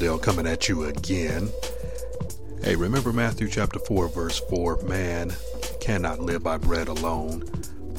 Liddell coming at you again. Hey, remember Matthew chapter 4, verse 4 Man cannot live by bread alone,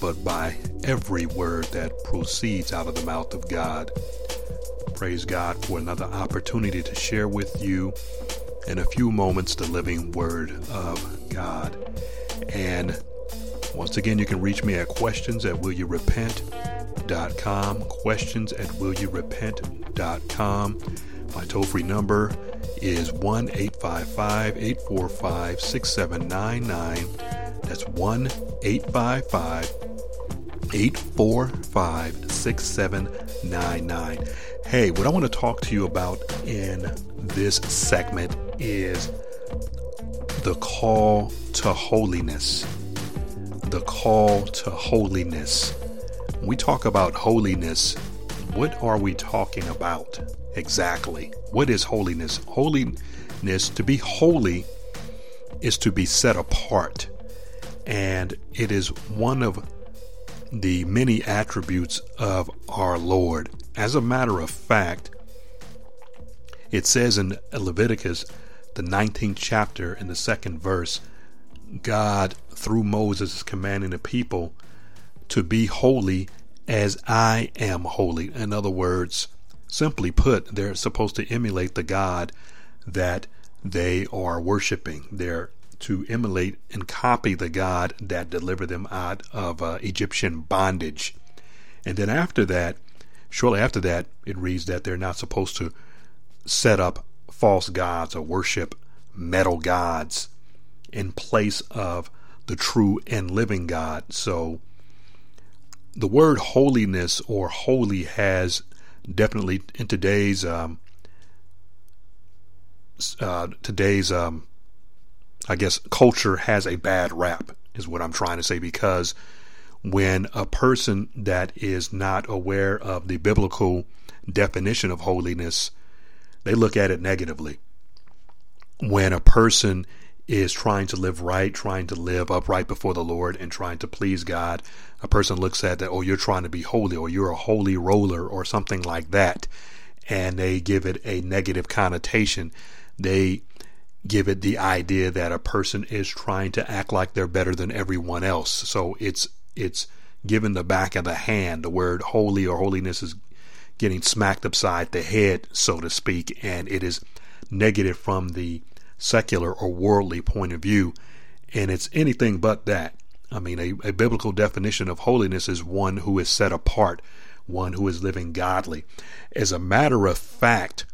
but by every word that proceeds out of the mouth of God. Praise God for another opportunity to share with you in a few moments the living word of God. And once again, you can reach me at questions at willyourepent.com. Questions at willyourepent.com. My toll free number is 1 855 845 6799. That's 1 855 845 6799. Hey, what I want to talk to you about in this segment is the call to holiness. The call to holiness. When we talk about holiness, what are we talking about exactly? What is holiness? Holiness, to be holy, is to be set apart. And it is one of the many attributes of our Lord. As a matter of fact, it says in Leviticus the 19th chapter in the second verse, God, through Moses, is commanding the people to be holy as I am holy. In other words, simply put, they're supposed to emulate the God that they are worshiping. They're to emulate and copy the God that delivered them out of uh, Egyptian bondage. And then after that, shortly after that, it reads that they're not supposed to set up false gods or worship metal gods in place of the true and living God. So the word holiness or holy has definitely in today's um, uh, today's um, I guess culture has a bad rap is what I'm trying to say because when a person that is not aware of the biblical definition of holiness they look at it negatively. When a person is trying to live right, trying to live upright before the Lord, and trying to please God, a person looks at that, oh, you're trying to be holy, or you're a holy roller, or something like that, and they give it a negative connotation. They give it the idea that a person is trying to act like they're better than everyone else. So it's it's given the back of the hand. The word holy or holiness is getting smacked upside the head, so to speak, and it is negative from the secular or worldly point of view. And it's anything but that. I mean, a, a biblical definition of holiness is one who is set apart, one who is living godly. As a matter of fact,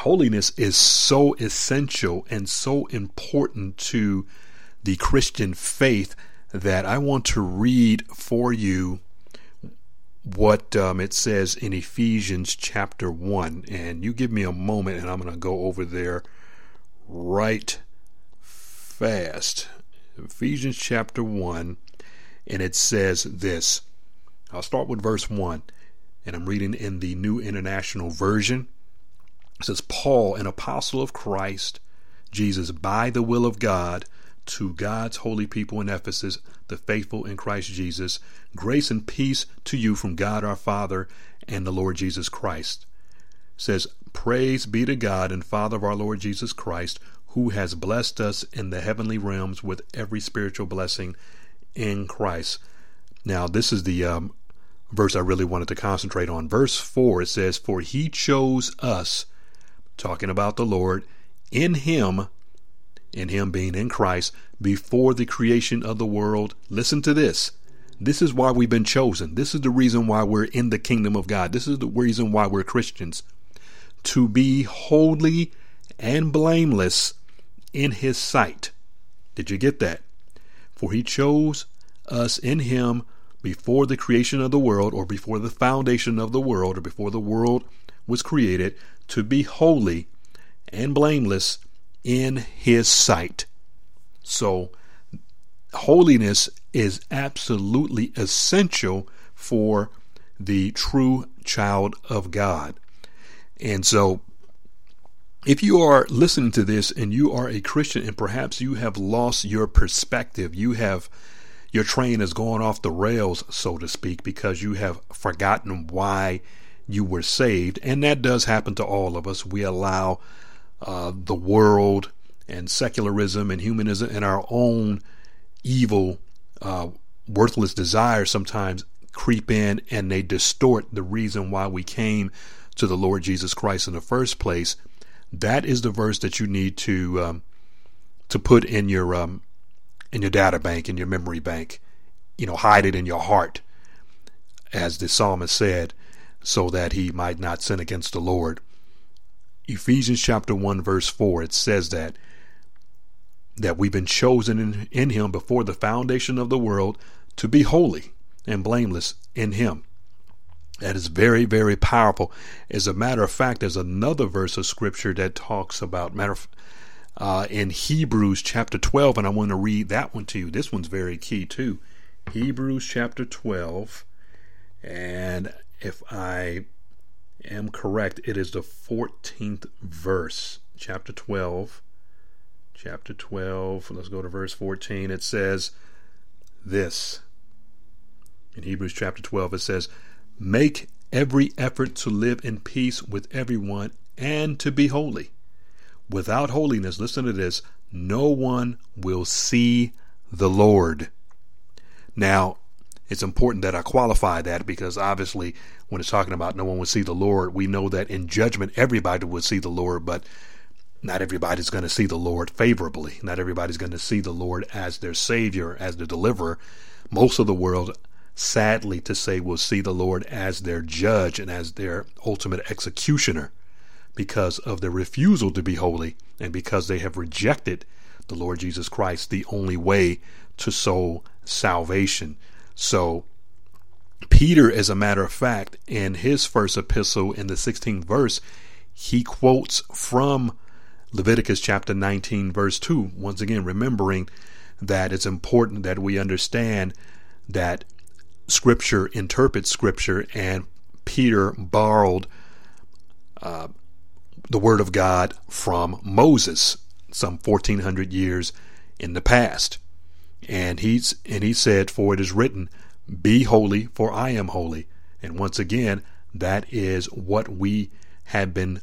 holiness is so essential and so important to the Christian faith that I want to read for you what um, it says in Ephesians chapter 1. And you give me a moment and I'm going to go over there right fast. Ephesians chapter 1, and it says this. I'll start with verse 1, and I'm reading in the New International Version. It says, Paul, an apostle of Christ Jesus, by the will of God, to God's holy people in Ephesus, the faithful in Christ Jesus, grace and peace to you from God our Father and the Lord Jesus Christ. It says, Praise be to God and Father of our Lord Jesus Christ, who has blessed us in the heavenly realms with every spiritual blessing in Christ. Now, this is the um, verse I really wanted to concentrate on. Verse 4 it says, For he chose us, talking about the Lord, in him in Him being in Christ before the creation of the world. Listen to this. This is why we've been chosen. This is the reason why we're in the kingdom of God. This is the reason why we're Christians. To be holy and blameless in His sight. Did you get that? For He chose us in Him before the creation of the world, or before the foundation of the world, or before the world was created, to be holy and blameless in his sight. So, holiness is absolutely essential for the true child of God. And so, if you are listening to this and you are a Christian and perhaps you have lost your perspective, you have your train has gone off the rails, so to speak, because you have forgotten why you were saved. And that does happen to all of us. We allow uh, the world and secularism and humanism and our own evil, uh, worthless desires sometimes creep in and they distort the reason why we came to the Lord Jesus Christ in the first place. That is the verse that you need to um, to put in your um, in your data bank, in your memory bank. You know, hide it in your heart, as the psalmist said, so that he might not sin against the Lord. Ephesians chapter 1 verse 4 it says that that we've been chosen in, in him before the foundation of the world to be holy and blameless in him. That is very, very powerful. As a matter of fact, there's another verse of scripture that talks about matter of, uh, in Hebrews chapter 12, and I want to read that one to you. This one's very key too. Hebrews chapter 12, and if I am correct, it is the 14th verse, chapter 12. Chapter 12, let's go to verse 14. It says this. In Hebrews chapter 12, it says, Make every effort to live in peace with everyone and to be holy. Without holiness, listen to this, no one will see the Lord. Now, it's important that I qualify that because obviously, when it's talking about no one will see the Lord, we know that in judgment everybody will see the Lord, but not everybody's going to see the Lord favorably. Not everybody's going to see the Lord as their Savior, as their deliverer. Most of the world, sadly to say, will see the Lord as their judge and as their ultimate executioner because of their refusal to be holy and because they have rejected the Lord Jesus Christ, the only way to soul salvation. So, Peter, as a matter of fact, in his first epistle in the 16th verse, he quotes from Leviticus chapter 19, verse 2. Once again, remembering that it's important that we understand that Scripture interprets Scripture, and Peter borrowed uh, the Word of God from Moses some 1400 years in the past. And he's and he said, For it is written, Be holy, for I am holy. And once again, that is what we have been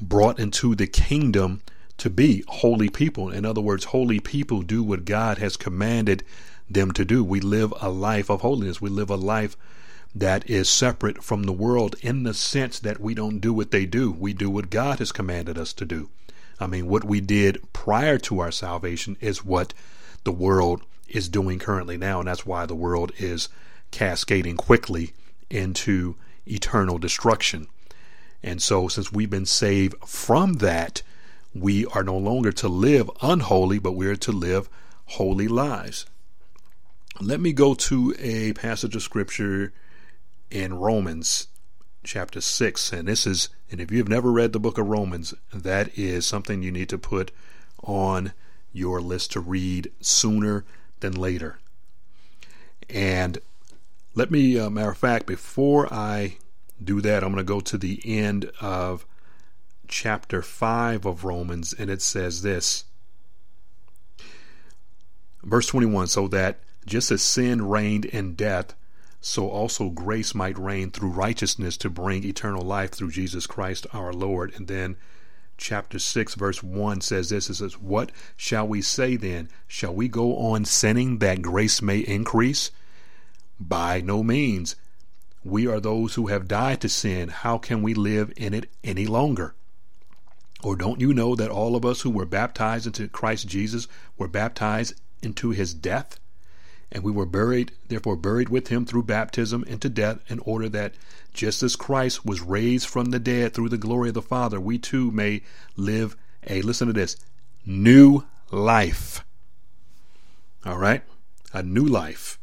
brought into the kingdom to be holy people. In other words, holy people do what God has commanded them to do. We live a life of holiness. We live a life that is separate from the world in the sense that we don't do what they do. We do what God has commanded us to do. I mean, what we did prior to our salvation is what the world is doing currently now, and that's why the world is cascading quickly into eternal destruction. And so, since we've been saved from that, we are no longer to live unholy, but we are to live holy lives. Let me go to a passage of scripture in Romans chapter 6. And this is, and if you've never read the book of Romans, that is something you need to put on your list to read sooner than later. And let me, uh, matter of fact, before I do that, I'm going to go to the end of chapter 5 of Romans, and it says this. Verse 21 So that just as sin reigned in death, so also grace might reign through righteousness to bring eternal life through Jesus Christ our Lord. And then chapter 6, verse 1 says this it says, What shall we say then? Shall we go on sinning that grace may increase? By no means. We are those who have died to sin. How can we live in it any longer? Or don't you know that all of us who were baptized into Christ Jesus were baptized into his death? And we were buried, therefore buried with him through baptism into death, in order that just as Christ was raised from the dead through the glory of the Father, we too may live a, listen to this, new life. All right? A new life.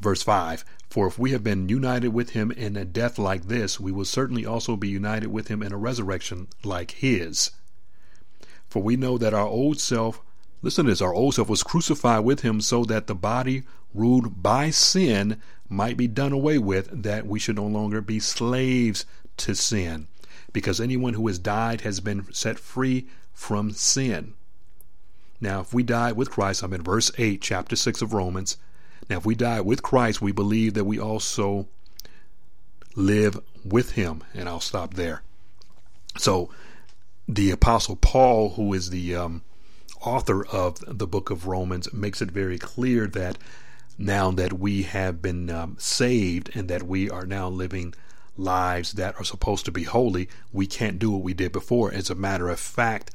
Verse 5 For if we have been united with him in a death like this, we will certainly also be united with him in a resurrection like his. For we know that our old self Listen to this our old self was crucified with him so that the body ruled by sin might be done away with, that we should no longer be slaves to sin. Because anyone who has died has been set free from sin. Now, if we died with Christ, I'm in verse 8, chapter 6 of Romans. Now, if we died with Christ, we believe that we also live with him. And I'll stop there. So, the Apostle Paul, who is the um, author of the book of Romans, makes it very clear that now that we have been um, saved and that we are now living lives that are supposed to be holy, we can't do what we did before. As a matter of fact,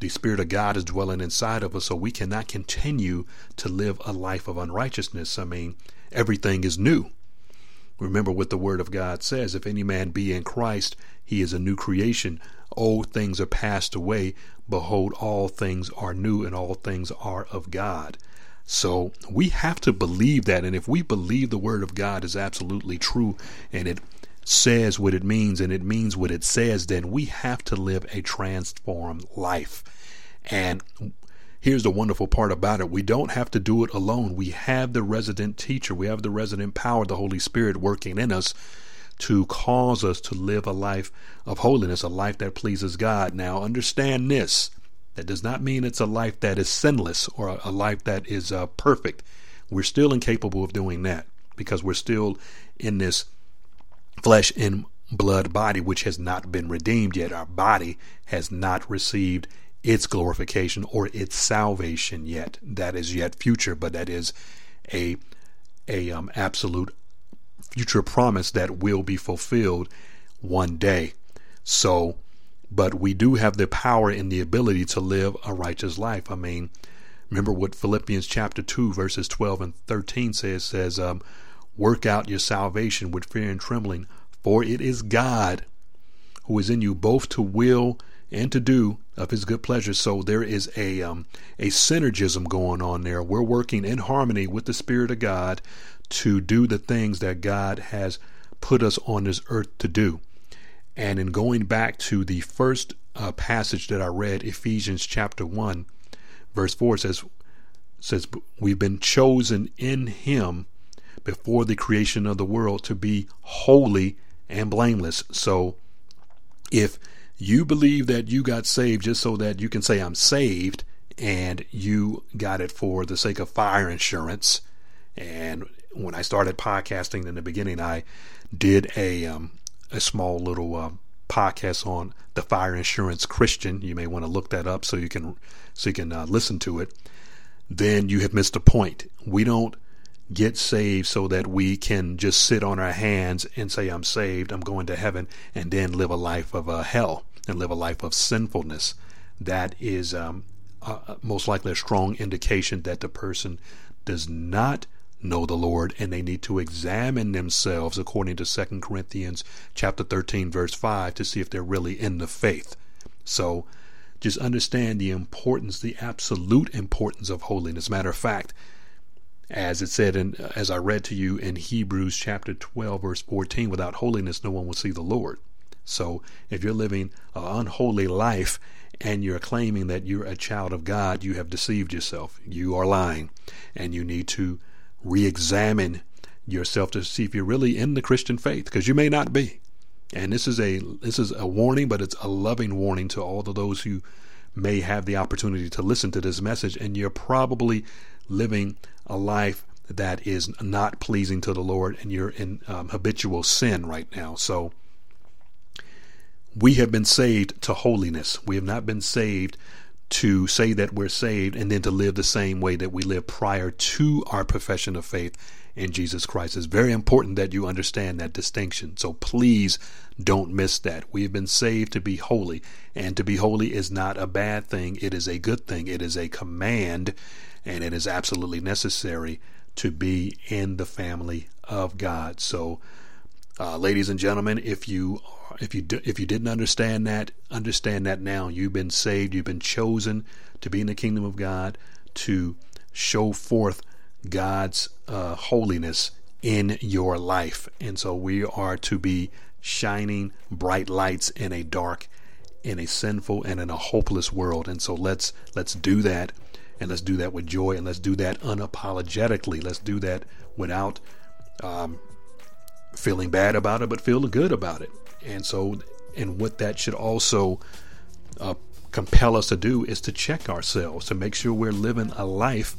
the Spirit of God is dwelling inside of us, so we cannot continue to live a life of unrighteousness. I mean, everything is new. Remember what the Word of God says if any man be in Christ, he is a new creation. Old things are passed away. Behold, all things are new, and all things are of God. So we have to believe that. And if we believe the Word of God is absolutely true and it says what it means and it means what it says, then we have to live a transformed life. And here's the wonderful part about it we don't have to do it alone. We have the resident teacher, we have the resident power, the Holy Spirit working in us to cause us to live a life of holiness, a life that pleases God. Now, understand this. That does not mean it's a life that is sinless or a life that is uh, perfect. We're still incapable of doing that because we're still in this flesh and blood body which has not been redeemed yet. Our body has not received its glorification or its salvation yet. That is yet future, but that is a a um, absolute future promise that will be fulfilled one day. So, but we do have the power and the ability to live a righteous life. I mean, remember what Philippians chapter 2 verses 12 and 13 says says um, Work out your salvation with fear and trembling, for it is God who is in you both to will and to do of his good pleasure. So there is a um, a synergism going on there. We're working in harmony with the Spirit of God to do the things that God has put us on this earth to do. And in going back to the first uh, passage that I read, Ephesians chapter one, verse four says says we've been chosen in Him before the creation of the world to be holy and blameless. So if you believe that you got saved just so that you can say, I'm saved, and you got it for the sake of fire insurance, and when I started podcasting in the beginning, I did a um, a small little uh, podcast on the fire insurance Christian. You may want to look that up so you can so you can uh, listen to it. Then you have missed a point. We don't get saved so that we can just sit on our hands and say, I'm saved, I'm going to heaven, and then live a life of uh, hell and live a life of sinfulness. That is um, uh, most likely a strong indication that the person does not know the Lord and they need to examine themselves according to 2 Corinthians chapter 13 verse 5 to see if they're really in the faith. So just understand the importance, the absolute importance of holiness. Matter of fact, as it said in uh, as I read to you in Hebrews chapter 12 verse 14 without holiness no one will see the Lord. So if you're living an unholy life and you're claiming that you're a child of God, you have deceived yourself. You are lying and you need to re-examine yourself to see if you're really in the Christian faith because you may not be. And this is a this is a warning, but it's a loving warning to all of those who may have the opportunity to listen to this message and you're probably living a life that is not pleasing to the Lord and you're in um, habitual sin right now. So we have been saved to holiness. We have not been saved to say that we're saved and then to live the same way that we lived prior to our profession of faith in Jesus Christ. It's very important that you understand that distinction. So please don't miss that. We have been saved to be holy, and to be holy is not a bad thing. It is a good thing. It is a command, and it is absolutely necessary to be in the family of God. So, uh, ladies and gentlemen, if you if you if you didn't understand that, understand that now. You've been saved. You've been chosen to be in the kingdom of God to show forth God's uh, holiness in your life. And so we are to be shining bright lights in a dark, in a sinful, and in a hopeless world. And so let's let's do that, and let's do that with joy, and let's do that unapologetically. Let's do that without um, feeling bad about it, but feeling good about it. And so, and what that should also uh, compel us to do is to check ourselves to make sure we're living a life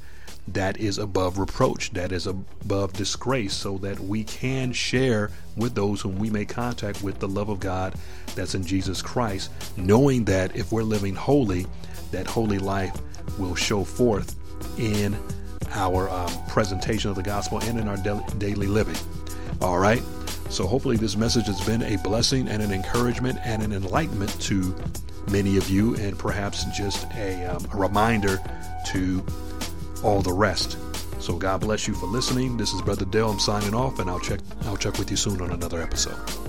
that is above reproach, that is above disgrace, so that we can share with those whom we make contact with the love of God that's in Jesus Christ, knowing that if we're living holy, that holy life will show forth in our um, presentation of the gospel and in our daily living. All right. So hopefully this message has been a blessing and an encouragement and an enlightenment to many of you, and perhaps just a, um, a reminder to all the rest. So God bless you for listening. This is Brother Dale. I'm signing off, and I'll check I'll check with you soon on another episode.